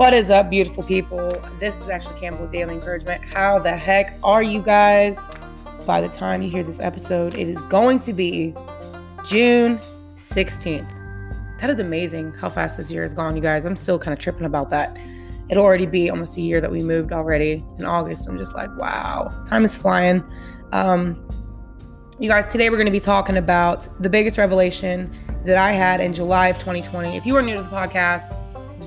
What is up, beautiful people? This is Ashley Campbell Daily Encouragement. How the heck are you guys? By the time you hear this episode, it is going to be June 16th. That is amazing how fast this year has gone, you guys. I'm still kind of tripping about that. It'll already be almost a year that we moved already in August. I'm just like, wow, time is flying. Um, you guys, today we're going to be talking about the biggest revelation that I had in July of 2020. If you are new to the podcast,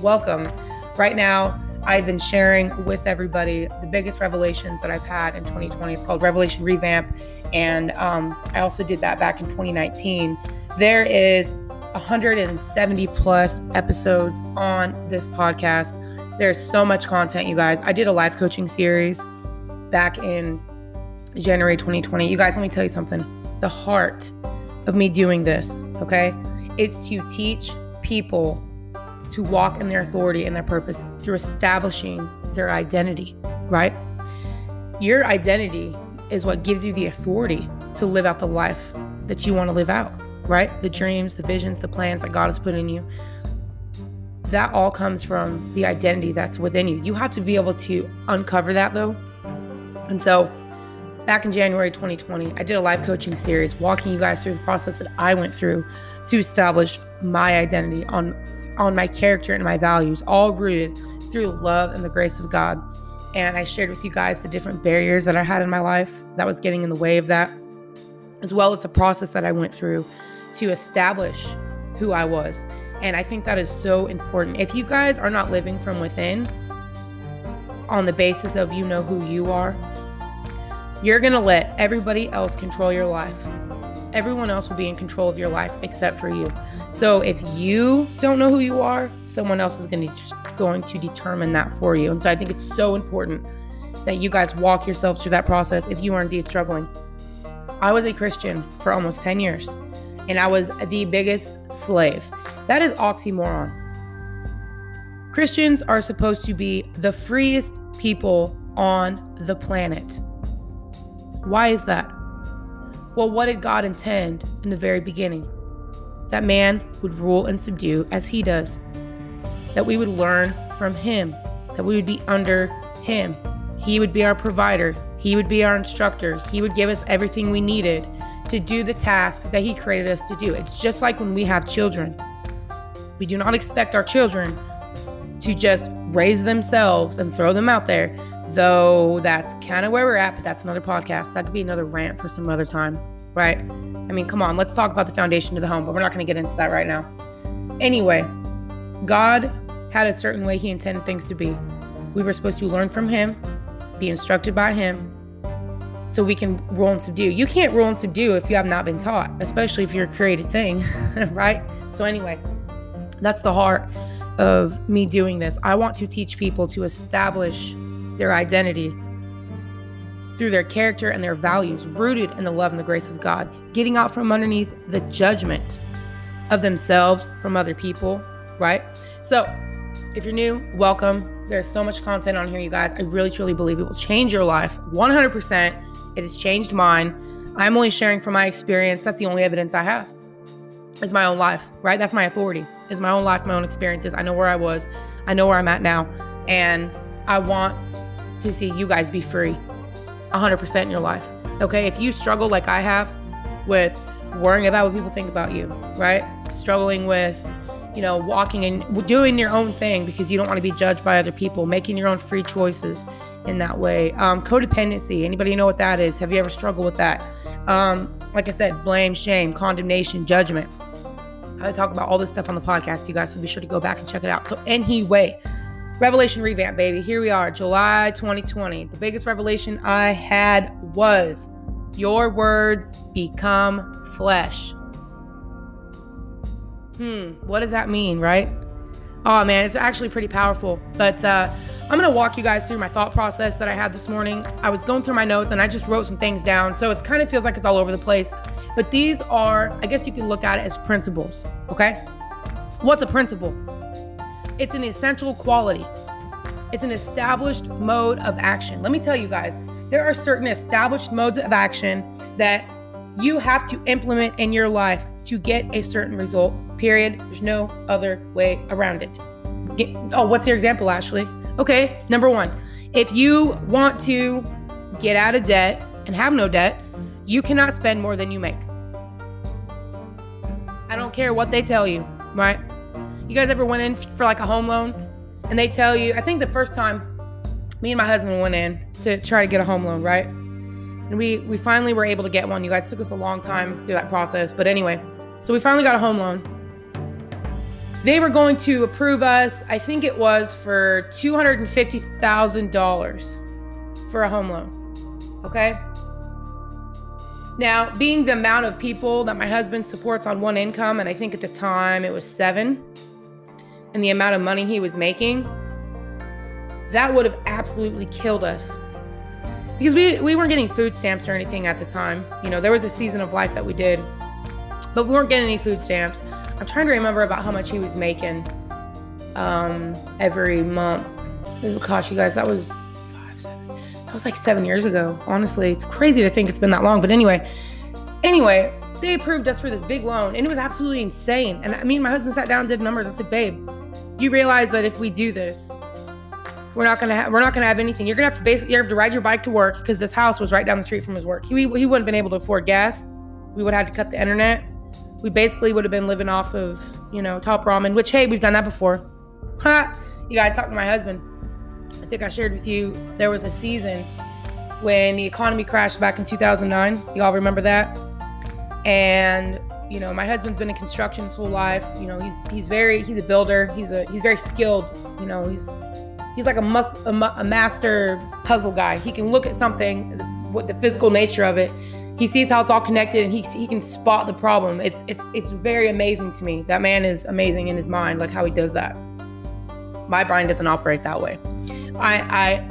welcome. Right now, I've been sharing with everybody the biggest revelations that I've had in 2020. It's called Revelation Revamp. And um, I also did that back in 2019. There is 170 plus episodes on this podcast. There's so much content, you guys. I did a live coaching series back in January 2020. You guys, let me tell you something. The heart of me doing this, okay, is to teach people to walk in their authority and their purpose through establishing their identity, right? Your identity is what gives you the authority to live out the life that you want to live out, right? The dreams, the visions, the plans that God has put in you. That all comes from the identity that's within you. You have to be able to uncover that though. And so, back in January 2020, I did a live coaching series walking you guys through the process that I went through to establish my identity on on my character and my values, all rooted through love and the grace of God. And I shared with you guys the different barriers that I had in my life that was getting in the way of that, as well as the process that I went through to establish who I was. And I think that is so important. If you guys are not living from within on the basis of you know who you are, you're going to let everybody else control your life. Everyone else will be in control of your life except for you. So if you don't know who you are, someone else is going to going to determine that for you. And so I think it's so important that you guys walk yourself through that process if you are indeed struggling. I was a Christian for almost 10 years and I was the biggest slave. That is oxymoron. Christians are supposed to be the freest people on the planet. Why is that? Well, what did God intend in the very beginning? That man would rule and subdue as he does, that we would learn from him, that we would be under him. He would be our provider, he would be our instructor, he would give us everything we needed to do the task that he created us to do. It's just like when we have children. We do not expect our children to just raise themselves and throw them out there, though that's kind of where we're at, but that's another podcast. That could be another rant for some other time, right? I mean, come on, let's talk about the foundation of the home, but we're not going to get into that right now. Anyway, God had a certain way He intended things to be. We were supposed to learn from Him, be instructed by Him, so we can rule and subdue. You can't rule and subdue if you have not been taught, especially if you're a created thing, right? So, anyway, that's the heart of me doing this. I want to teach people to establish their identity through their character and their values, rooted in the love and the grace of God, getting out from underneath the judgment of themselves from other people, right? So, if you're new, welcome. There's so much content on here, you guys. I really truly believe it will change your life 100%. It has changed mine. I'm only sharing from my experience. That's the only evidence I have. Is my own life, right? That's my authority. Is my own life, my own experiences. I know where I was. I know where I'm at now. And I want to see you guys be free 100% in your life. Okay. If you struggle like I have with worrying about what people think about you, right? Struggling with, you know, walking and doing your own thing because you don't want to be judged by other people, making your own free choices in that way. Um, codependency. Anybody know what that is? Have you ever struggled with that? Um, like I said, blame, shame, condemnation, judgment. I talk about all this stuff on the podcast. You guys will be sure to go back and check it out. So, anyway, Revelation revamp, baby. Here we are, July 2020. The biggest revelation I had was your words become flesh. Hmm, what does that mean, right? Oh man, it's actually pretty powerful. But uh, I'm gonna walk you guys through my thought process that I had this morning. I was going through my notes and I just wrote some things down, so it kind of feels like it's all over the place. But these are, I guess you can look at it as principles, okay? What's a principle? It's an essential quality. It's an established mode of action. Let me tell you guys, there are certain established modes of action that you have to implement in your life to get a certain result. Period. There's no other way around it. get, oh, what's your example, Ashley? Okay, number one, if you want to get out of debt and have no debt, you cannot spend more than you make. I don't care what they tell you, right? You guys ever went in for like a home loan and they tell you, I think the first time me and my husband went in to try to get a home loan, right? And we we finally were able to get one. You guys took us a long time through that process, but anyway, so we finally got a home loan. They were going to approve us, I think it was for $250,000 for a home loan. Okay? Now, being the amount of people that my husband supports on one income, and I think at the time it was seven, and the amount of money he was making, that would have absolutely killed us. Because we, we weren't getting food stamps or anything at the time. You know, there was a season of life that we did, but we weren't getting any food stamps. I'm trying to remember about how much he was making um, every month. Gosh, you guys, that was five, seven. That was like seven years ago. Honestly, it's crazy to think it's been that long. But anyway, anyway, they approved us for this big loan, and it was absolutely insane. And I mean, my husband sat down and did numbers. I said, "Babe, you realize that if we do this, we're not gonna have we're not gonna have anything. You're gonna have to basically you have to ride your bike to work because this house was right down the street from his work. He he wouldn't have been able to afford gas. We would have had to cut the internet we basically would have been living off of, you know, top ramen, which, hey, we've done that before. Ha! You guys talk to my husband. I think I shared with you there was a season when the economy crashed back in 2009. Y'all remember that? And you know, my husband's been in construction his whole life. You know, he's he's very he's a builder. He's a he's very skilled. You know, he's he's like a, mus, a, a master puzzle guy. He can look at something, what the physical nature of it, he sees how it's all connected and he, he can spot the problem it's it's it's very amazing to me that man is amazing in his mind like how he does that my brain doesn't operate that way I,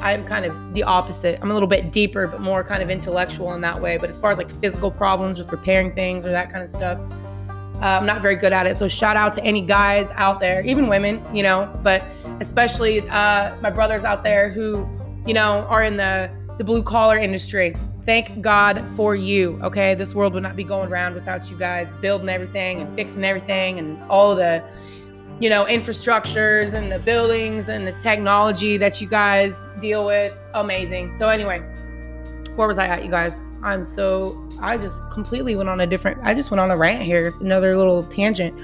I i'm kind of the opposite i'm a little bit deeper but more kind of intellectual in that way but as far as like physical problems with repairing things or that kind of stuff uh, i'm not very good at it so shout out to any guys out there even women you know but especially uh, my brothers out there who you know are in the the blue collar industry Thank God for you. Okay. This world would not be going around without you guys building everything and fixing everything and all the, you know, infrastructures and the buildings and the technology that you guys deal with. Amazing. So, anyway, where was I at, you guys? I'm so, I just completely went on a different, I just went on a rant here, another little tangent.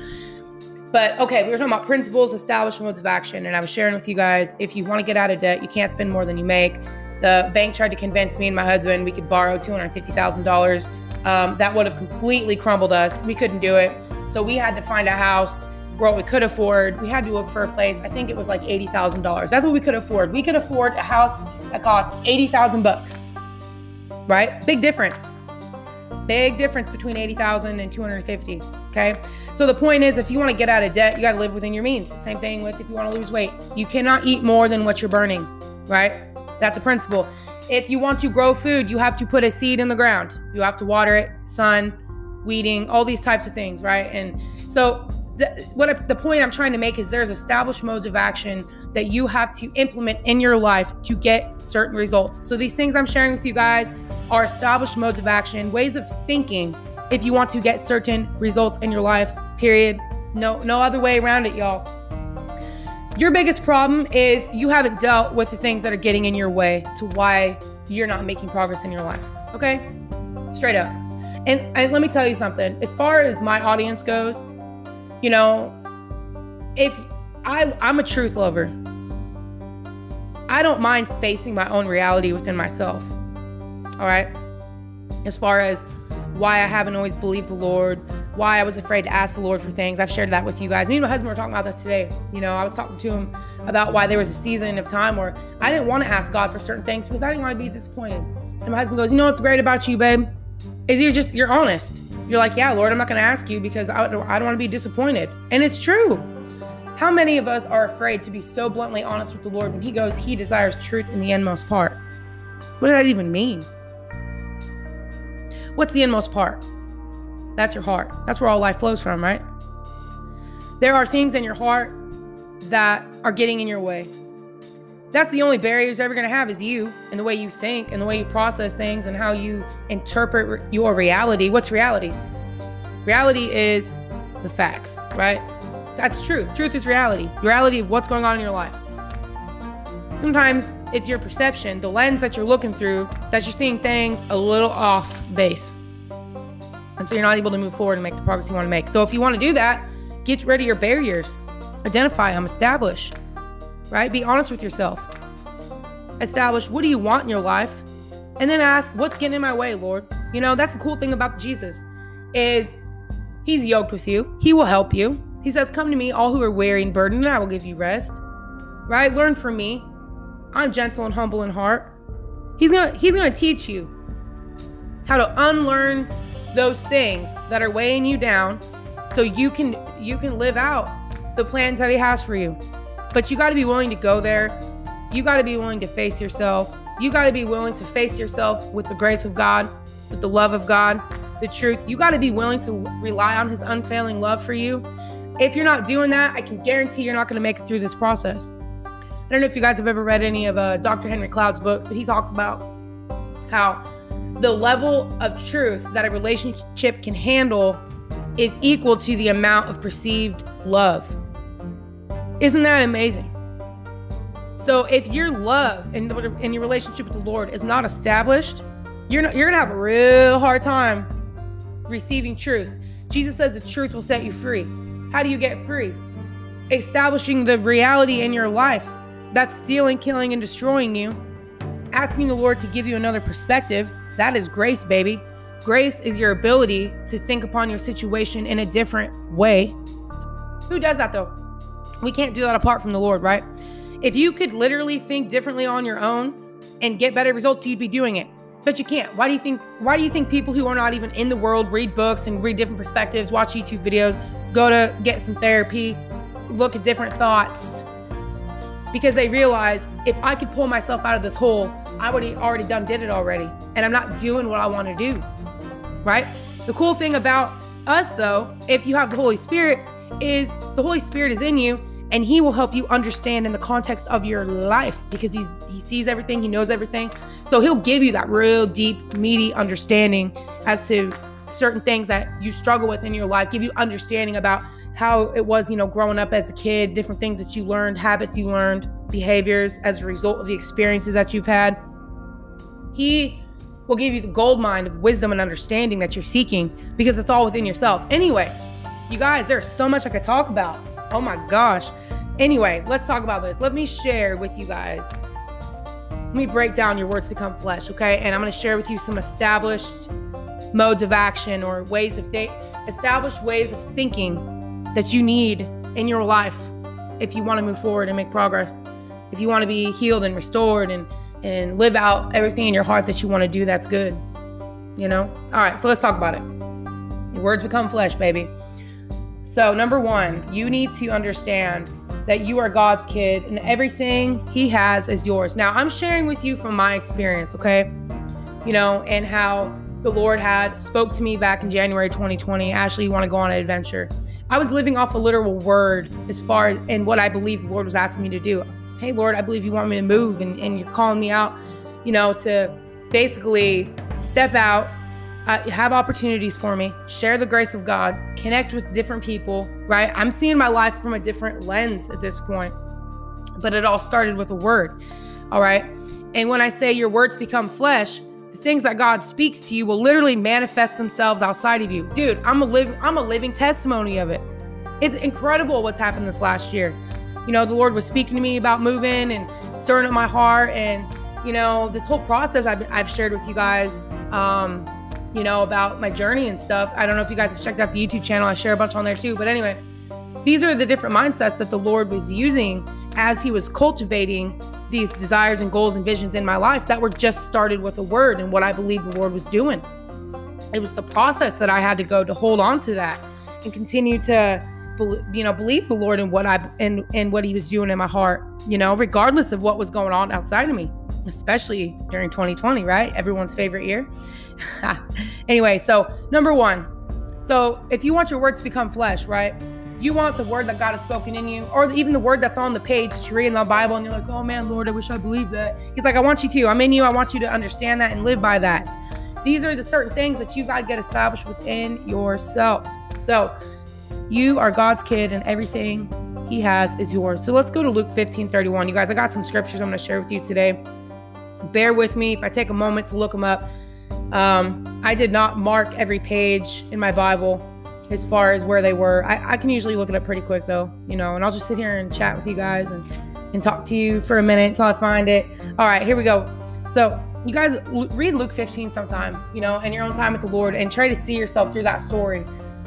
But okay, we were talking about principles, established modes of action, and I was sharing with you guys if you want to get out of debt, you can't spend more than you make the bank tried to convince me and my husband we could borrow $250,000. Um, that would have completely crumbled us. We couldn't do it. So we had to find a house where we could afford. We had to look for a place. I think it was like $80,000. That's what we could afford. We could afford a house that cost 80,000 bucks. Right? Big difference. Big difference between 80,000 and 250. Okay. So the point is, if you want to get out of debt, you got to live within your means. Same thing with if you want to lose weight. You cannot eat more than what you're burning. Right? That's a principle. If you want to grow food, you have to put a seed in the ground. You have to water it, sun, weeding, all these types of things, right? And so the, what I, the point I'm trying to make is there's established modes of action that you have to implement in your life to get certain results. So these things I'm sharing with you guys are established modes of action, ways of thinking if you want to get certain results in your life. Period. No no other way around it, y'all. Your biggest problem is you haven't dealt with the things that are getting in your way to why you're not making progress in your life. Okay? Straight up. And, and let me tell you something. As far as my audience goes, you know, if I I'm a truth lover. I don't mind facing my own reality within myself. All right? As far as why I haven't always believed the Lord, why I was afraid to ask the Lord for things. I've shared that with you guys. Me and my husband were talking about this today. You know, I was talking to him about why there was a season of time where I didn't want to ask God for certain things because I didn't want to be disappointed. And my husband goes, "You know what's great about you, babe? Is you're just you're honest. You're like, yeah, Lord, I'm not going to ask you because I, I don't want to be disappointed." And it's true. How many of us are afraid to be so bluntly honest with the Lord when He goes, He desires truth in the inmost part? What does that even mean? What's the inmost part? That's your heart. That's where all life flows from, right? There are things in your heart that are getting in your way. That's the only barriers you're ever going to have is you and the way you think and the way you process things and how you interpret your reality. What's reality? Reality is the facts, right? That's truth. Truth is reality. Reality of what's going on in your life. Sometimes it's your perception, the lens that you're looking through, that you're seeing things a little off base. And so you're not able to move forward and make the progress you want to make. So if you want to do that, get rid of your barriers, identify them, establish, right? Be honest with yourself. Establish what do you want in your life? And then ask, what's getting in my way, Lord? You know, that's the cool thing about Jesus is he's yoked with you. He will help you. He says, "Come to me, all who are weary and burdened, and I will give you rest." Right? Learn from me. I'm gentle and humble in heart. He's going to he's going to teach you how to unlearn those things that are weighing you down so you can you can live out the plans that he has for you. But you got to be willing to go there. You got to be willing to face yourself. You got to be willing to face yourself with the grace of God, with the love of God, the truth. You got to be willing to rely on his unfailing love for you. If you're not doing that, I can guarantee you're not going to make it through this process. I don't know if you guys have ever read any of uh, Dr. Henry Cloud's books, but he talks about how the level of truth that a relationship can handle is equal to the amount of perceived love. Isn't that amazing? So if your love and, your relationship with the Lord is not established, you're not, you're gonna have a real hard time receiving truth. Jesus says the truth will set you free. How do you get free? Establishing the reality in your life that's stealing, killing, and destroying you. Asking the Lord to give you another perspective. That is grace, baby. Grace is your ability to think upon your situation in a different way. Who does that though? We can't do that apart from the Lord, right? If you could literally think differently on your own and get better results, you'd be doing it. But you can't. Why do you think why do you think people who are not even in the world read books and read different perspectives, watch YouTube videos, go to get some therapy, look at different thoughts? Because they realize if I could pull myself out of this hole, I would have already done did it already. And I'm not doing what I want to do. Right? The cool thing about us though, if you have the Holy Spirit, is the Holy Spirit is in you and he will help you understand in the context of your life because he's he sees everything, he knows everything. So he'll give you that real deep, meaty understanding as to certain things that you struggle with in your life, give you understanding about how it was, you know, growing up as a kid, different things that you learned, habits you learned, behaviors as a result of the experiences that you've had. He will give you the gold mine of wisdom and understanding that you're seeking because it's all within yourself. Anyway, you guys, there's so much I could talk about. Oh my gosh. Anyway, let's talk about this. Let me share with you guys. Let me break down your words become flesh, okay? And I'm going to share with you some established modes of action or ways of think established ways of thinking that you need in your life if you want to move forward and make progress. If you want to be healed and restored and and live out everything in your heart that you want to do that's good. You know? All right, so let's talk about it. Your words become flesh, baby. So, number one, you need to understand that you are God's kid and everything He has is yours. Now, I'm sharing with you from my experience, okay? You know, and how the Lord had spoke to me back in January 2020. Ashley, you want to go on an adventure? I was living off a literal word as far as and what I believe the Lord was asking me to do. Hey, Lord, I believe you want me to move, and, and you're calling me out, you know, to basically step out uh, have opportunities for me, share the grace of God, connect with different people, right? I'm seeing my life from a different lens at this point, but it all started with a word, all right? And when I say your words become flesh, the things that God speaks to you will literally manifest themselves outside of you. Dude, I'm a living I'm a living testimony of it. It's incredible what's happened this last year. You know, the Lord was speaking to me about moving and stirring up my heart and you know, this whole process I've, I've shared with you guys um, you know, about my journey and stuff. I don't know if you guys have checked out the YouTube channel. I share a bunch on there too. But anyway, these are the different mindsets that the Lord was using as He was cultivating these desires and goals and visions in my life that were just started with a word and what I believe the Lord was doing. It was the process that I had to go to hold on to that and continue to you know believe the lord in what i and and what he was doing in my heart you know regardless of what was going on outside of me especially during 2020 right everyone's favorite year anyway, so number one, so if you want your words to become flesh, right? You want the word that God has spoken in you, or even the word that's on the page that you read in the Bible, and you're like, oh man, Lord, I wish I believed that. He's like, I want you to. I'm in you. I want you to understand that and live by that. These are the certain things that you got to get established within yourself. So You are God's kid, and everything He has is yours. So let's go to Luke 15 31. You guys, I got some scriptures I'm going to share with you today. Bear with me if I take a moment to look them up. Um, I did not mark every page in my Bible as far as where they were. I, I can usually look it up pretty quick though, you know, and I'll just sit here and chat with you guys and, and talk to you for a minute until I find it. All right, here we go. So, you guys read Luke 15 sometime, you know, in your own time with the Lord and try to see yourself through that story.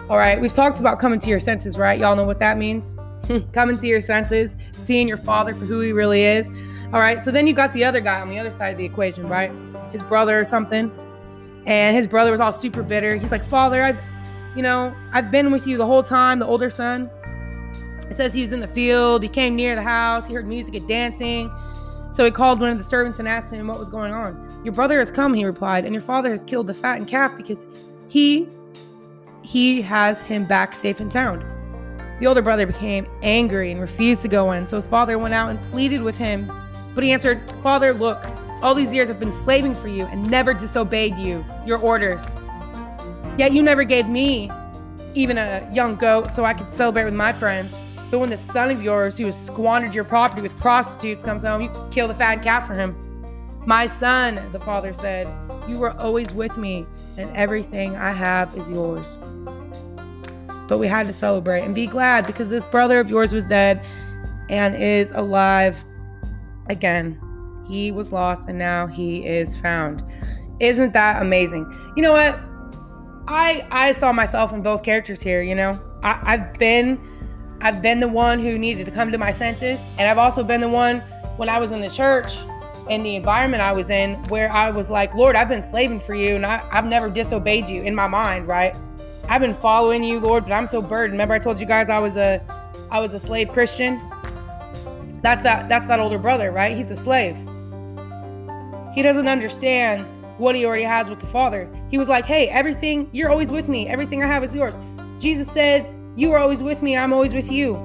All right, we've talked about coming to your senses, right? Y'all know what that means? coming to your senses, seeing your father for who he really is. All right, so then you got the other guy on the other side of the equation, right? His brother or something. And his brother was all super bitter. He's like, Father, I've, you know, I've been with you the whole time, the older son. It says he was in the field. He came near the house. He heard music and dancing. So he called one of the servants and asked him what was going on. Your brother has come, he replied, and your father has killed the fattened calf because he he has him back safe and sound. The older brother became angry and refused to go in. So his father went out and pleaded with him. But he answered, Father, look, all these years I've been slaving for you and never disobeyed you, your orders. Yet you never gave me even a young goat so I could celebrate with my friends. But when the son of yours, who has squandered your property with prostitutes, comes home, you kill the fat cat for him. My son, the father said, you were always with me, and everything I have is yours. But we had to celebrate and be glad because this brother of yours was dead and is alive again. He was lost and now he is found. Isn't that amazing? You know what? I I saw myself in both characters here, you know. I, I've been I've been the one who needed to come to my senses, and I've also been the one when I was in the church in the environment I was in where I was like, Lord, I've been slaving for you and I, I've never disobeyed you in my mind, right? I've been following you, Lord, but I'm so burdened. Remember I told you guys I was a I was a slave Christian? That's that that's that older brother, right? He's a slave. He doesn't understand what he already has with the Father. He was like, Hey, everything, you're always with me. Everything I have is yours. Jesus said, You are always with me. I'm always with you.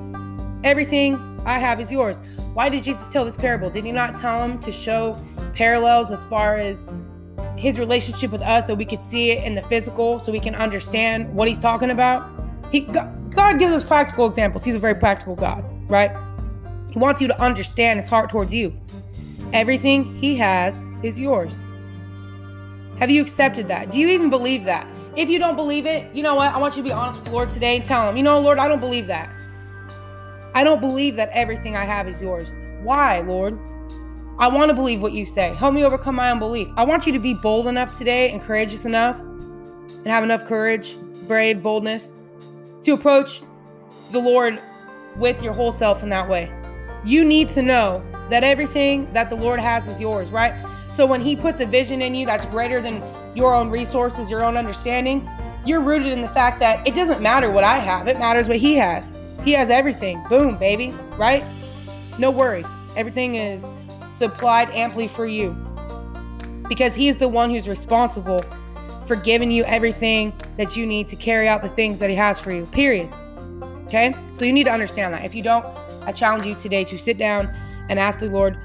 Everything I have is yours. Why did Jesus tell this parable? Did he not tell him to show parallels as far as his relationship with us that we could see it in the physical so we can understand what he's talking about? He, God gives us practical examples. He's a very practical God, right? He wants you to understand his heart towards you. Everything he has is yours. Have you accepted that? Do you even believe that? If you don't believe it, you know what? I want you to be honest with the Lord today and tell him, you know, Lord, I don't believe that. I don't believe that everything I have is yours. Why, Lord? I want to believe what you say. Help me overcome my unbelief. I want you to be bold enough today and courageous enough and have enough courage, brave, boldness to approach the Lord with your whole self in that way. You need to know that everything that the Lord has is yours, right? So when He puts a vision in you that's greater than your own resources, your own understanding, you're rooted in the fact that it doesn't matter what I have, it matters what He has. He has everything. Boom, baby, right? No worries. Everything is supplied amply for you because He's the one who's responsible for giving you everything that you need to carry out the things that He has for you, period. Okay? So you need to understand that. If you don't, I challenge you today to sit down and ask the Lord,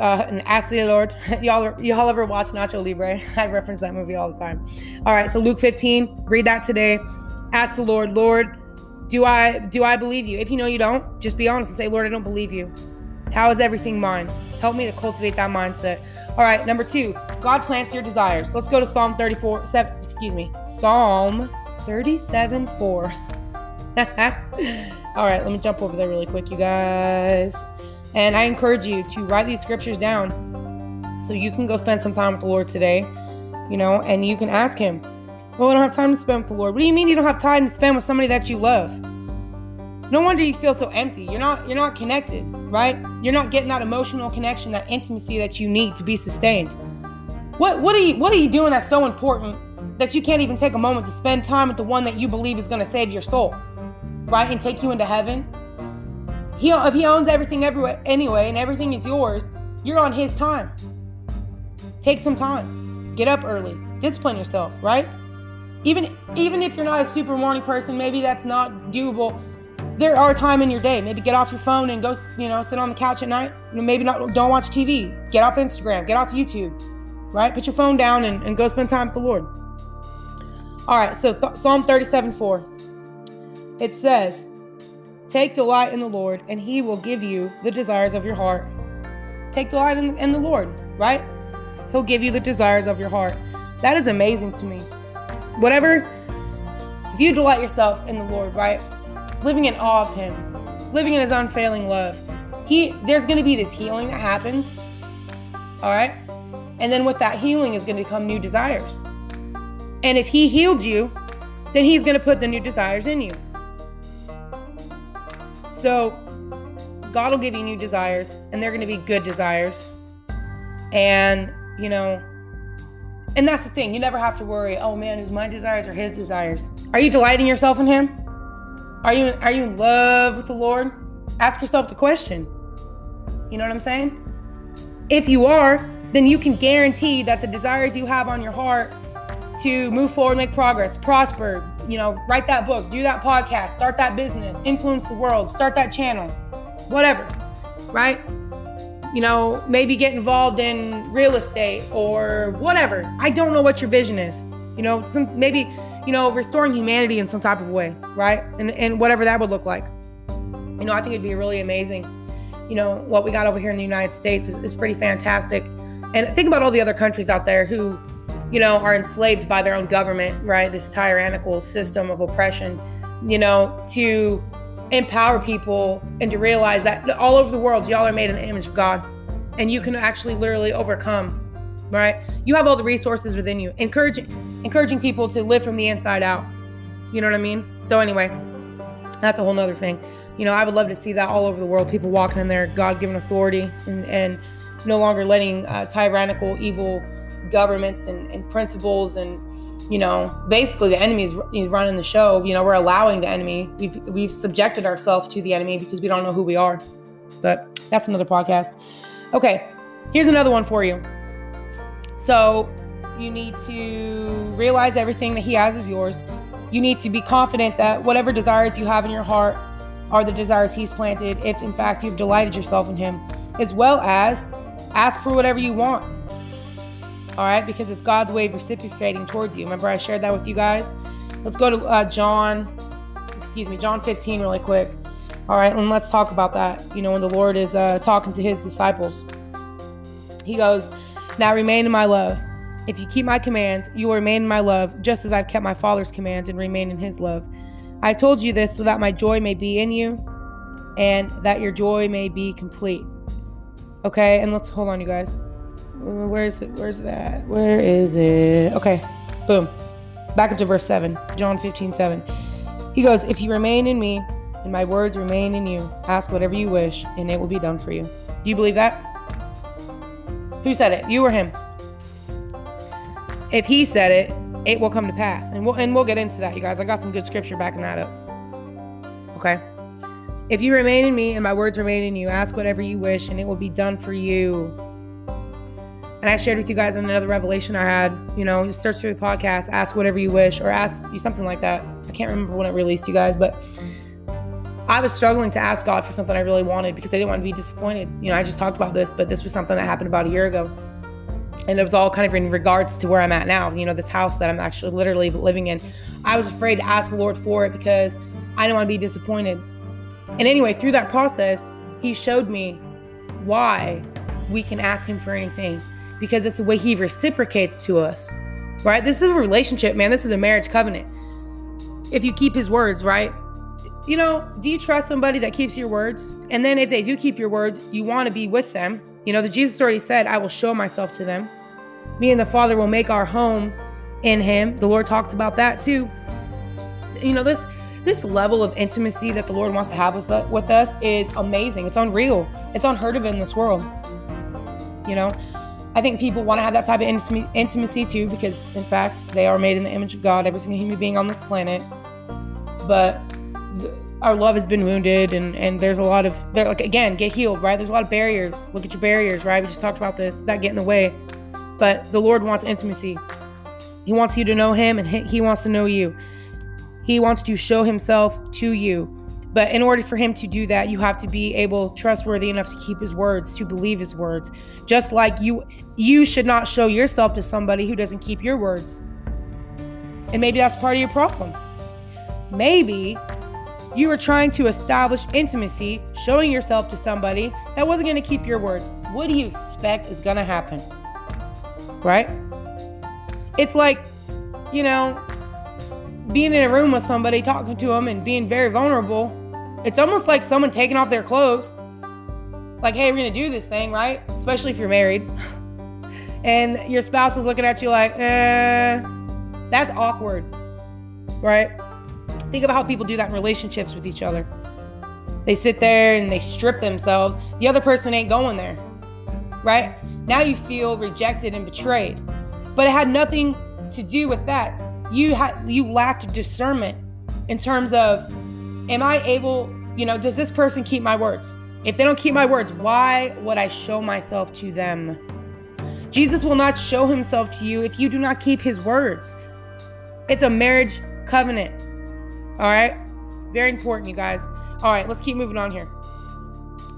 uh, and ask the Lord. y'all, y'all ever watch Nacho Libre? I reference that movie all the time. All right, so Luke 15, read that today. Ask the Lord, Lord, do I do I believe you? If you know you don't, just be honest and say, Lord, I don't believe you. How is everything mine? Help me to cultivate that mindset. All right, number two, God plants your desires. Let's go to Psalm 34, 7, excuse me, Psalm 37, 4. All right, let me jump over there really quick, you guys. And I encourage you to write these scriptures down so you can go spend some time with the Lord today, you know, and you can ask Him, Well, I don't have time to spend with the Lord. What do you mean you don't have time to spend with somebody that you love? No wonder you feel so empty. You're not you're not connected, right? You're not getting that emotional connection, that intimacy that you need to be sustained. What what are you what are you doing that's so important that you can't even take a moment to spend time with the one that you believe is going to save your soul, right? And take you into heaven? He, if he owns everything everywhere anyway and everything is yours, you're on his time. Take some time. Get up early. Discipline yourself, right? Even even if you're not a super morning person, maybe that's not doable. There are time in your day. Maybe get off your phone and go, you know, sit on the couch at night. Maybe not don't watch TV. Get off Instagram, get off YouTube. Right? Put your phone down and, and go spend time with the Lord. All right, so th- Psalm 37 4. It says, Take delight in the Lord, and he will give you the desires of your heart. Take delight in, in the Lord, right? He'll give you the desires of your heart. That is amazing to me. Whatever, if you delight yourself in the Lord, right? Living in awe of him, living in his unfailing love, he there's gonna be this healing that happens. All right? And then with that healing is gonna become new desires. And if he healed you, then he's gonna put the new desires in you. So God will give you new desires, and they're going to be good desires. And, you know, and that's the thing. You never have to worry, oh man, is my desires or his desires? Are you delighting yourself in him? Are you are you in love with the Lord? Ask yourself the question. You know what I'm saying? If you are, then you can guarantee that the desires you have on your heart to move forward, make progress, prosper, you know, write that book, do that podcast, start that business, influence the world, start that channel, whatever, right? You know, maybe get involved in real estate or whatever. I don't know what your vision is. You know, some maybe, you know, restoring humanity in some type of way, right? And and whatever that would look like. You know, I think it'd be really amazing. You know, what we got over here in the United States is, is pretty fantastic. And think about all the other countries out there who you know, are enslaved by their own government, right? This tyrannical system of oppression, you know, to empower people and to realize that all over the world, y'all are made in the image of God and you can actually literally overcome, right? You have all the resources within you. Encouraging encouraging people to live from the inside out. You know what I mean? So anyway, that's a whole nother thing. You know, I would love to see that all over the world, people walking in their God-given authority and, and no longer letting uh, tyrannical, evil governments and, and principles and you know basically the enemy is running the show. You know we're allowing the enemy. We've, we've subjected ourselves to the enemy because we don't know who we are. But that's another podcast. Okay here's another one for you. So you need to realize everything that he has is yours. You need to be confident that whatever desires you have in your heart are the desires he's planted if in fact you've delighted yourself in him as well as ask for whatever you want all right, because it's God's way of reciprocating towards you. Remember, I shared that with you guys? Let's go to uh, John, excuse me, John 15 really quick. All right, and let's talk about that. You know, when the Lord is uh, talking to his disciples, he goes, Now remain in my love. If you keep my commands, you will remain in my love, just as I've kept my Father's commands and remain in his love. I told you this so that my joy may be in you and that your joy may be complete. Okay, and let's hold on, you guys. Where is it? Where's that? Where is it? Okay, boom. Back up to verse 7, John 15, 7. He goes, If you remain in me and my words remain in you, ask whatever you wish and it will be done for you. Do you believe that? Who said it? You or him? If he said it, it will come to pass. And we'll and we'll get into that, you guys. I got some good scripture backing that up. Okay. If you remain in me and my words remain in you, ask whatever you wish and it will be done for you. And I shared with you guys another revelation I had, you know, you search through the podcast, ask whatever you wish, or ask you something like that. I can't remember when it released, you guys, but I was struggling to ask God for something I really wanted because I didn't want to be disappointed. You know, I just talked about this, but this was something that happened about a year ago. And it was all kind of in regards to where I'm at now, you know, this house that I'm actually literally living in. I was afraid to ask the Lord for it because I didn't want to be disappointed. And anyway, through that process, He showed me why we can ask Him for anything because it's the way he reciprocates to us, right? This is a relationship, man. This is a marriage covenant. If you keep his words, right? You know, do you trust somebody that keeps your words? And then if they do keep your words, you want to be with them. You know, the Jesus already said, I will show myself to them. Me and the Father will make our home in him. The Lord talks about that too. You know, this this level of intimacy that the Lord wants to have with, with us is amazing. It's unreal. It's unheard of in this world. You know, I think people want to have that type of intimacy too, because in fact, they are made in the image of God, every single human being on this planet. But our love has been wounded, and and there's a lot of there. Like again, get healed, right? There's a lot of barriers. Look at your barriers, right? We just talked about this. That get in the way. But the Lord wants intimacy. He wants you to know Him, and He wants to know you. He wants to show Himself to you. But in order for him to do that, you have to be able trustworthy enough to keep his words, to believe his words. Just like you you should not show yourself to somebody who doesn't keep your words. And maybe that's part of your problem. Maybe You were trying to establish intimacy, showing yourself to somebody that wasn't going to keep your words. What do you expect is going to happen? Right? It's like, you know, being in a room with somebody, talking to them, and being very vulnerable. It's almost like someone taking off their clothes. Like, hey, we're to do this thing, right? Especially if you're married. and your spouse is looking at you like, eh, that's awkward, right? Think about how people do that in relationships with each other. They sit there and they strip themselves. The other person ain't going there, right? Now you feel rejected and betrayed. But it had nothing to do with that. You had you lacked discernment in terms of am I able, you know, does this person keep my words? If they don't keep my words, why would I show myself to them? Jesus will not show himself to you if you do not keep his words. It's a marriage covenant. All right? Very important, you guys. All right, let's keep moving on here.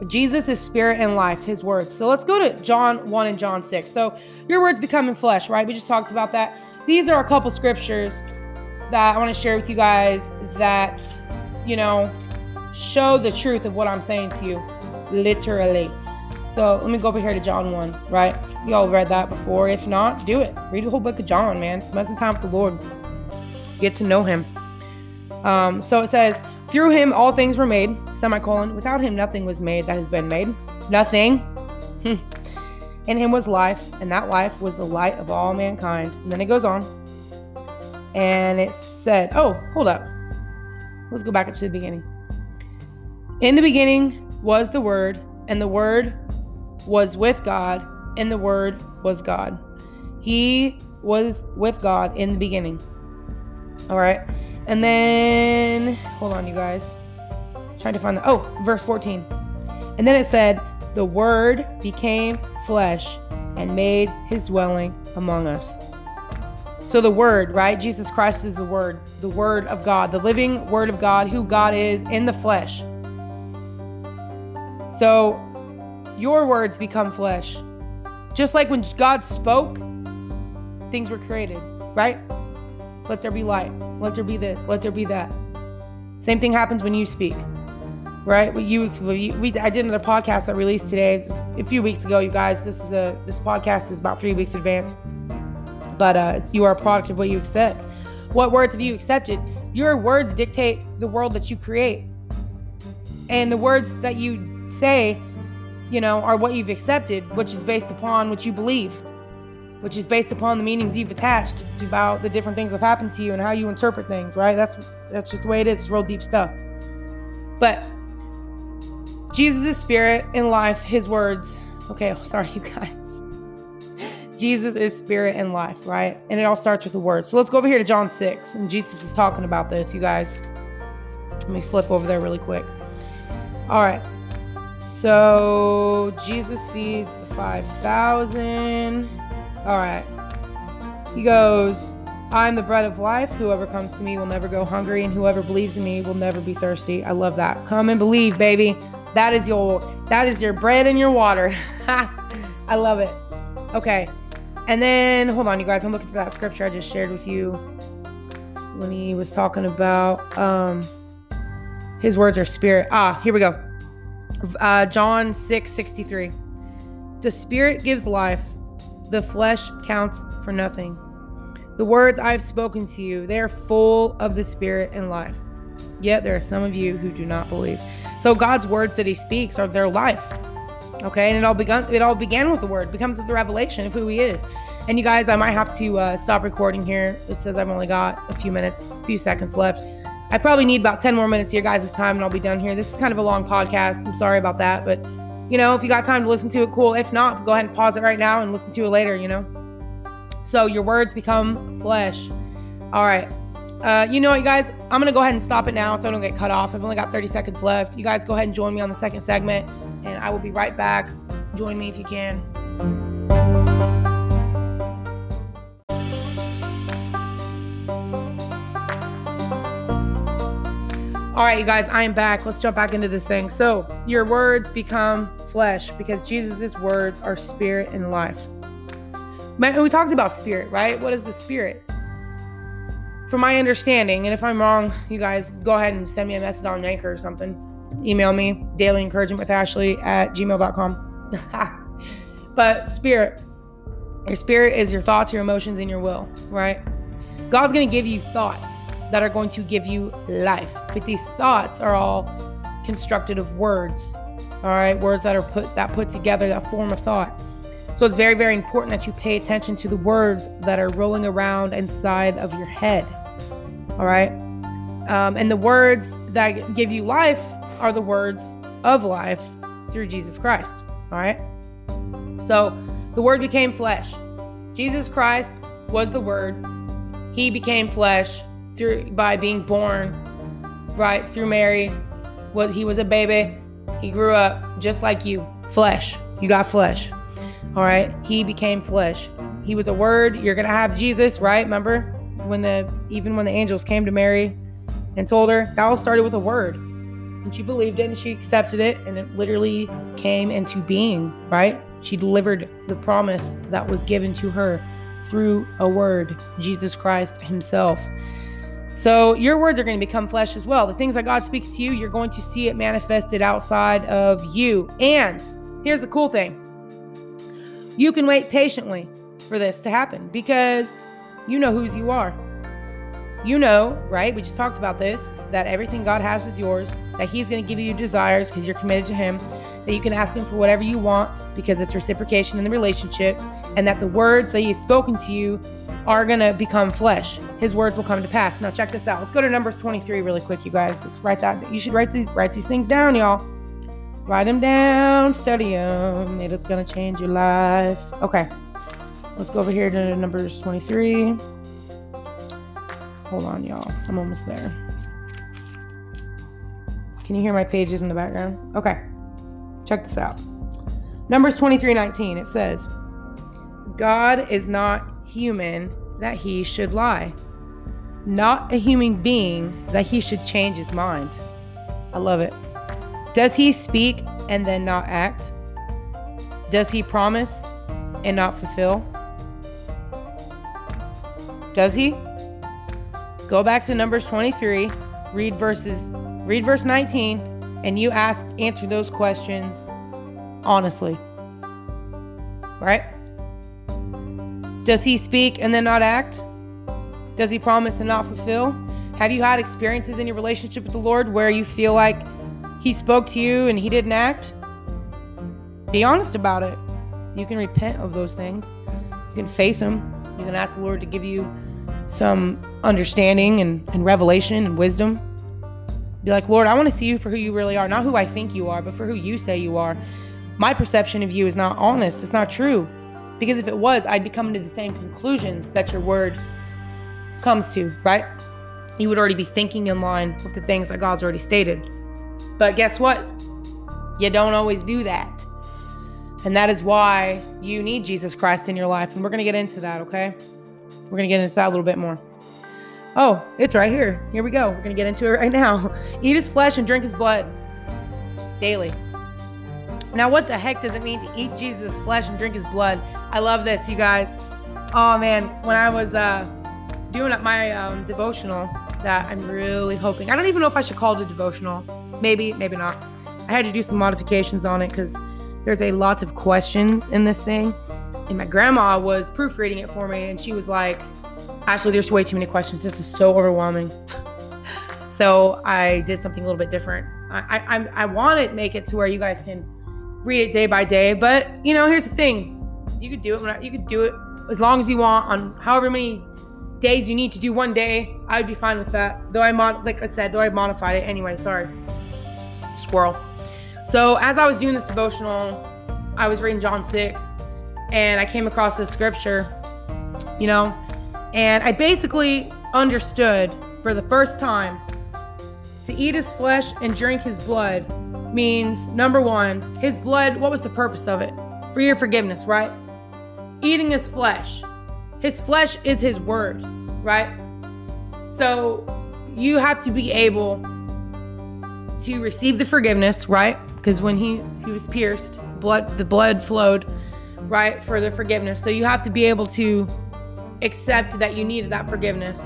Jesus is spirit and life, his words. So let's go to John 1 and John 6. So your words becoming flesh, right? We just talked about that. These are a couple scriptures that I want to share with you guys that, you know, show the truth of what I'm saying to you, literally. So let me go over here to John 1, right? You all read that before. If not, do it. Read the whole book of John, man. Spend some time with the Lord. Get to know him. Um, so it says, through him all things were made, semicolon, without him nothing was made that has been made. Nothing. In him was life, and that life was the light of all mankind. And then it goes on. And it said, oh, hold up. Let's go back to the beginning. In the beginning was the Word, and the Word was with God, and the Word was God. He was with God in the beginning. All right. And then, hold on, you guys. I'm trying to find the, oh, verse 14. And then it said, The Word became flesh and made his dwelling among us. So the Word, right? Jesus Christ is the Word, the Word of God, the living Word of God, who God is in the flesh. So your words become flesh. Just like when God spoke, things were created, right? Let there be light. Let there be this. Let there be that. Same thing happens when you speak, right? You, we, I did another podcast that released today, a few weeks ago. You guys, this is a this podcast is about three weeks advance, but uh, you are a product of what you accept. What words have you accepted? Your words dictate the world that you create, and the words that you say you know, are what you've accepted, which is based upon what you believe, which is based upon the meanings you've attached to about the different things that have happened to you and how you interpret things, right? That's that's just the way it is. It's real deep stuff. But Jesus is spirit and life, his words. Okay, sorry, you guys. Jesus is spirit and life, right? And it all starts with the word. So let's go over here to John 6. And Jesus is talking about this, you guys. Let me flip over there really quick. All right. So Jesus feeds the 5,000. All right. He goes, I'm the bread of life. Whoever comes to me will never go hungry, and whoever believes in me will never be thirsty. I love that. Come and believe, baby. That is your that is your bread and your water. I love it. Okay. And then hold on, you guys. I'm looking for that scripture I just shared with you when he was talking about um his words are spirit. Ah, here we go. Uh, John 6 63. The spirit gives life, the flesh counts for nothing. The words I have spoken to you, they are full of the spirit and life. Yet there are some of you who do not believe. So God's words that He speaks are their life. Okay, and it all begun. It all began with the word. it becomes with the revelation of who He is. And you guys, I might have to uh, stop recording here. It says I've only got a few minutes, a few seconds left. I probably need about 10 more minutes of your guys' time and I'll be done here. This is kind of a long podcast. I'm sorry about that. But, you know, if you got time to listen to it, cool. If not, go ahead and pause it right now and listen to it later, you know? So your words become flesh. All right. Uh, you know what, you guys? I'm going to go ahead and stop it now so I don't get cut off. I've only got 30 seconds left. You guys go ahead and join me on the second segment, and I will be right back. Join me if you can. All right, you guys, I am back. Let's jump back into this thing. So, your words become flesh because Jesus' words are spirit and life. We talked about spirit, right? What is the spirit? From my understanding, and if I'm wrong, you guys go ahead and send me a message on Anchor or something. Email me, daily encouragement with Ashley at gmail.com. but spirit, your spirit is your thoughts, your emotions, and your will, right? God's going to give you thoughts that are going to give you life. But these thoughts are all constructed of words. All right, words that are put that put together that form a thought. So it's very, very important that you pay attention to the words that are rolling around inside of your head. All right. Um, and the words that give you life are the words of life through Jesus Christ. All right. So the word became flesh. Jesus Christ was the word. He became flesh through by being born right through Mary. Was he was a baby. He grew up just like you. Flesh. You got flesh. All right. He became flesh. He was a word. You're going to have Jesus, right? Remember when the even when the angels came to Mary and told her, that all started with a word. And she believed it and she accepted it and it literally came into being, right? She delivered the promise that was given to her through a word, Jesus Christ himself. So your words are going to become flesh as well. The things that God speaks to you, you're going to see it manifested outside of you. And here's the cool thing you can wait patiently for this to happen because you know whose you are. You know, right? We just talked about this that everything God has is yours, that He's going to give you desires because you're committed to Him, that you can ask Him for whatever you want because it's reciprocation in the relationship, and that the words that He's spoken to you are going to become flesh. His words will come to pass. Now, check this out. Let's go to Numbers 23 really quick, you guys. Let's write that. You should write these, write these things down, y'all. Write them down, study them. It's going to change your life. Okay. Let's go over here to Numbers 23. Hold on, y'all. I'm almost there. Can you hear my pages in the background? Okay. Check this out. Numbers 23 19. It says, God is not human that he should lie, not a human being that he should change his mind. I love it. Does he speak and then not act? Does he promise and not fulfill? Does he? Go back to Numbers 23, read verses read verse 19 and you ask answer those questions honestly. Right? Does he speak and then not act? Does he promise and not fulfill? Have you had experiences in your relationship with the Lord where you feel like he spoke to you and he didn't act? Be honest about it. You can repent of those things. You can face them. You can ask the Lord to give you some understanding and, and revelation and wisdom. Be like, Lord, I want to see you for who you really are, not who I think you are, but for who you say you are. My perception of you is not honest, it's not true. Because if it was, I'd be coming to the same conclusions that your word comes to, right? You would already be thinking in line with the things that God's already stated. But guess what? You don't always do that. And that is why you need Jesus Christ in your life. And we're going to get into that, okay? We're going to get into that a little bit more. Oh, it's right here. Here we go. We're going to get into it right now. Eat his flesh and drink his blood daily. Now, what the heck does it mean to eat Jesus' flesh and drink his blood? I love this, you guys. Oh, man. When I was uh, doing my um, devotional, that I'm really hoping, I don't even know if I should call it a devotional. Maybe, maybe not. I had to do some modifications on it because there's a lot of questions in this thing. And my grandma was proofreading it for me, and she was like, Ashley, there's way too many questions. This is so overwhelming. so I did something a little bit different. I I, I want to make it to where you guys can read it day by day, but you know, here's the thing: you could do it. When you could do it as long as you want on however many days you need to do one day. I'd be fine with that. Though I mod, like I said, though I modified it anyway. Sorry, squirrel. So as I was doing this devotional, I was reading John six and I came across this scripture, you know, and I basically understood for the first time to eat his flesh and drink his blood means number one, his blood, what was the purpose of it? For your forgiveness, right? Eating his flesh. His flesh is his word, right? So you have to be able to receive the forgiveness, right? Because when he, he was pierced, blood the blood flowed right, for the forgiveness. So you have to be able to accept that you needed that forgiveness.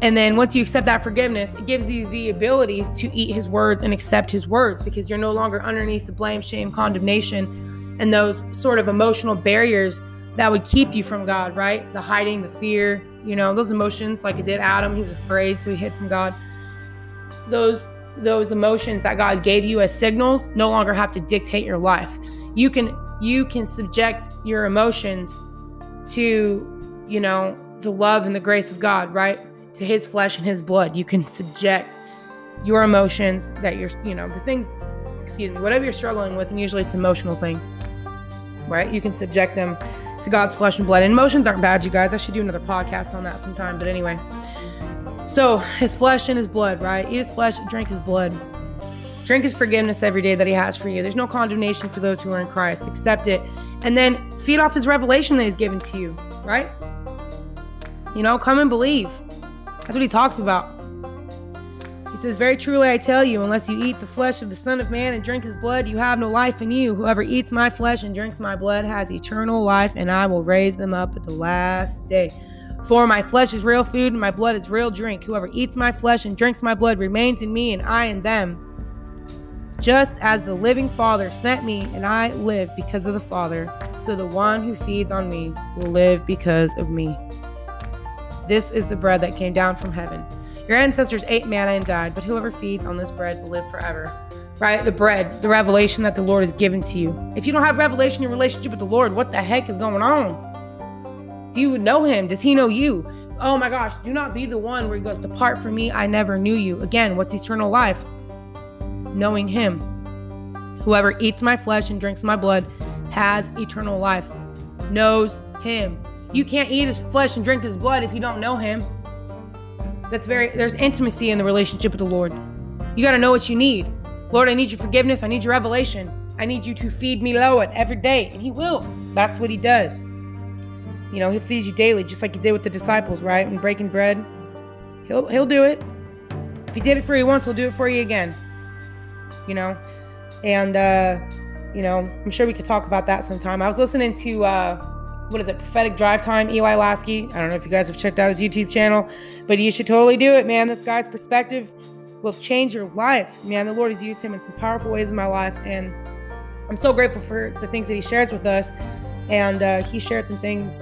And then once you accept that forgiveness, it gives you the ability to eat his words and accept his words because you're no longer underneath the blame, shame, condemnation, and those sort of emotional barriers that would keep you from God, right? The hiding, the fear, you know, those emotions, like it did Adam, he was afraid, so he hid from God. Those those emotions that God gave you as signals no longer have to dictate your life. You can you can subject your emotions to, you know, the love and the grace of God, right? To his flesh and his blood. You can subject your emotions that you're, you know, the things, excuse me, whatever you're struggling with, and usually it's an emotional thing, right? You can subject them to God's flesh and blood. And emotions aren't bad, you guys. I should do another podcast on that sometime. But anyway, so his flesh and his blood, right? Eat his flesh, drink his blood. Drink his forgiveness every day that he has for you. There's no condemnation for those who are in Christ. Accept it. And then feed off his revelation that he's given to you, right? You know, come and believe. That's what he talks about. He says, Very truly I tell you, unless you eat the flesh of the Son of Man and drink his blood, you have no life in you. Whoever eats my flesh and drinks my blood has eternal life, and I will raise them up at the last day. For my flesh is real food, and my blood is real drink. Whoever eats my flesh and drinks my blood remains in me, and I in them. Just as the living Father sent me, and I live because of the Father, so the one who feeds on me will live because of me. This is the bread that came down from heaven. Your ancestors ate manna and died, but whoever feeds on this bread will live forever. Right? The bread, the revelation that the Lord has given to you. If you don't have revelation in your relationship with the Lord, what the heck is going on? Do you know him? Does he know you? Oh my gosh, do not be the one where he goes, Depart from me, I never knew you. Again, what's eternal life? Knowing him. Whoever eats my flesh and drinks my blood has eternal life, knows him. You can't eat his flesh and drink his blood if you don't know him. That's very, there's intimacy in the relationship with the Lord. You got to know what you need. Lord, I need your forgiveness. I need your revelation. I need you to feed me low every day. And he will. That's what he does. You know, he feeds you daily, just like he did with the disciples, right? And breaking bread. He'll he'll do it. If he did it for you once, he'll do it for you again. You know? And uh, you know, I'm sure we could talk about that sometime. I was listening to uh what is it, Prophetic Drive Time, Eli Lasky. I don't know if you guys have checked out his YouTube channel, but you should totally do it, man. This guy's perspective will change your life. Man, the Lord has used him in some powerful ways in my life, and I'm so grateful for the things that he shares with us. And uh, he shared some things,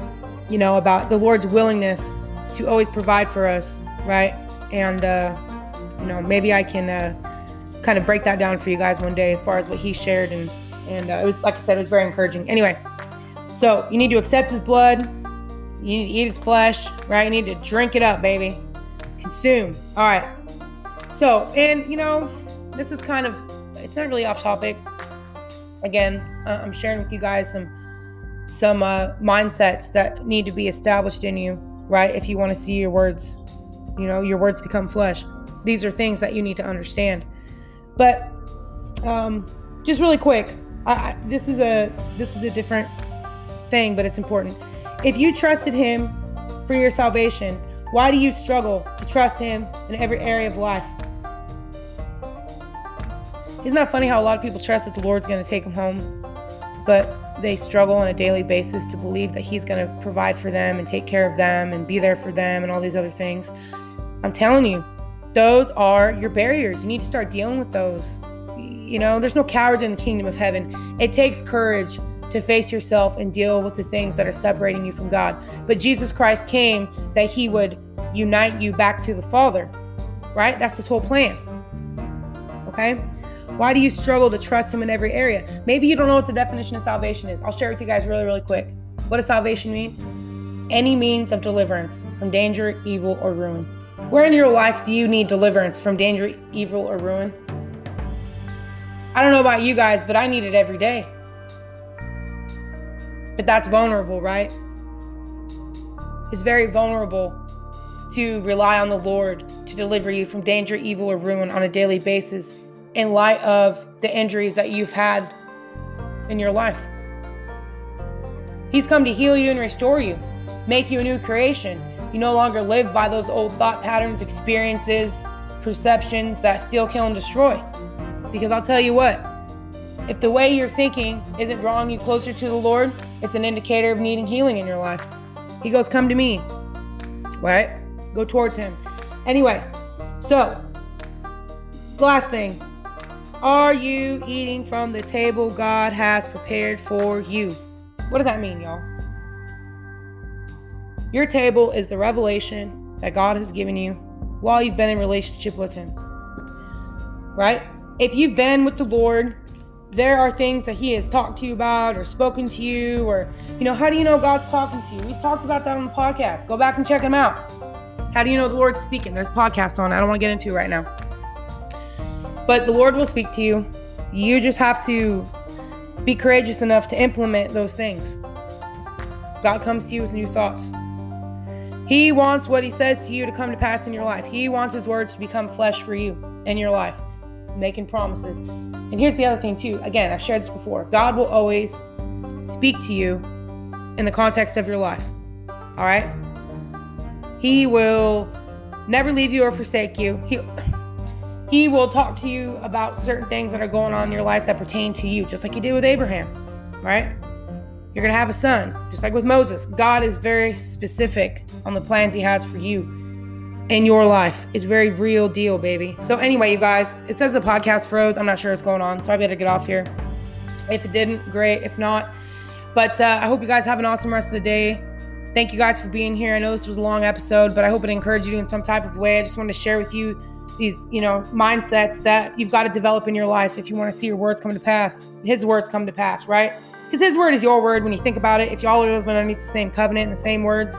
you know, about the Lord's willingness to always provide for us, right? And, uh, you know, maybe I can uh, kind of break that down for you guys one day as far as what he shared. And, and uh, it was, like I said, it was very encouraging. Anyway, so you need to accept his blood. You need to eat his flesh, right? You need to drink it up, baby. Consume. All right. So, and you know, this is kind of, it's not really off topic. Again, uh, I'm sharing with you guys some some uh, mindsets that need to be established in you, right? If you want to see your words, you know, your words become flesh. These are things that you need to understand. But um, just really quick, I, I, this is a this is a different thing, but it's important. If you trusted Him for your salvation, why do you struggle to trust Him in every area of life? Isn't that funny how a lot of people trust that the Lord's going to take them home, but they struggle on a daily basis to believe that He's going to provide for them and take care of them and be there for them and all these other things? I'm telling you, those are your barriers. You need to start dealing with those. You know, there's no cowards in the kingdom of heaven. It takes courage to face yourself and deal with the things that are separating you from God. But Jesus Christ came that he would unite you back to the Father, right? That's his whole plan. Okay? Why do you struggle to trust him in every area? Maybe you don't know what the definition of salvation is. I'll share with you guys really, really quick. What does salvation mean? Any means of deliverance from danger, evil, or ruin. Where in your life do you need deliverance from danger, evil, or ruin? I don't know about you guys, but I need it every day. But that's vulnerable, right? It's very vulnerable to rely on the Lord to deliver you from danger, evil, or ruin on a daily basis in light of the injuries that you've had in your life. He's come to heal you and restore you, make you a new creation. You no longer live by those old thought patterns, experiences, perceptions that steal, kill, and destroy. Because I'll tell you what, if the way you're thinking isn't drawing you closer to the Lord, it's an indicator of needing healing in your life. He goes, Come to me, right? Go towards Him. Anyway, so last thing. Are you eating from the table God has prepared for you? What does that mean, y'all? Your table is the revelation that God has given you while you've been in relationship with Him. Right? If you've been with the Lord, there are things that He has talked to you about or spoken to you, or, you know, how do you know God's talking to you? We've talked about that on the podcast. Go back and check them out. How do you know the Lord's speaking? There's a podcast on. I don't want to get into it right now. But the Lord will speak to you. You just have to be courageous enough to implement those things. God comes to you with new thoughts. He wants what He says to you to come to pass in your life. He wants His words to become flesh for you in your life, making promises. And here's the other thing, too. Again, I've shared this before. God will always speak to you in the context of your life. All right? He will never leave you or forsake you. He he will talk to you about certain things that are going on in your life that pertain to you, just like he did with Abraham, right? You're going to have a son, just like with Moses. God is very specific on the plans he has for you in your life. It's very real deal, baby. So, anyway, you guys, it says the podcast froze. I'm not sure what's going on, so I better get off here. If it didn't, great. If not, but uh, I hope you guys have an awesome rest of the day. Thank you guys for being here. I know this was a long episode, but I hope it encouraged you in some type of way. I just wanted to share with you these, you know, mindsets that you've got to develop in your life if you want to see your words come to pass. His words come to pass, right? Because his word is your word when you think about it. If y'all are living underneath the same covenant and the same words,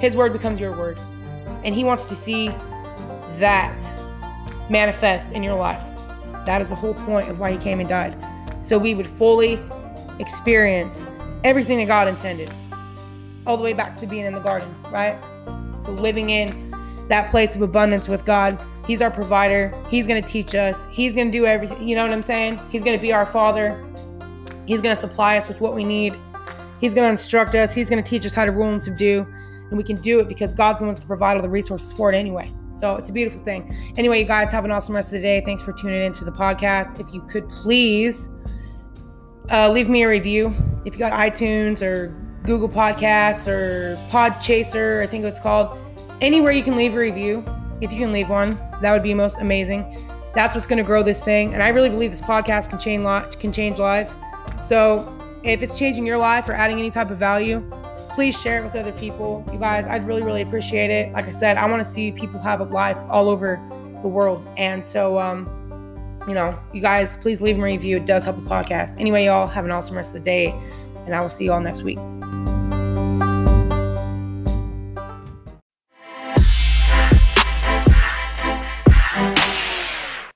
his word becomes your word. And he wants to see that manifest in your life. That is the whole point of why he came and died. So we would fully experience everything that God intended, all the way back to being in the garden, right? So living in that place of abundance with God. He's our provider. He's going to teach us. He's going to do everything. You know what I'm saying? He's going to be our father. He's going to supply us with what we need. He's going to instruct us. He's going to teach us how to rule and subdue. And we can do it because God's the one to provide all the resources for it anyway. So it's a beautiful thing. Anyway, you guys have an awesome rest of the day. Thanks for tuning into the podcast. If you could please uh, leave me a review. If you got iTunes or Google Podcasts or Podchaser, I think it's called anywhere you can leave a review, if you can leave one, that would be most amazing. That's what's going to grow this thing, and I really believe this podcast can change can change lives. So, if it's changing your life or adding any type of value, please share it with other people. You guys, I'd really really appreciate it. Like I said, I want to see people have a life all over the world, and so um, you know, you guys, please leave a review. It does help the podcast. Anyway, y'all have an awesome rest of the day, and I will see you all next week.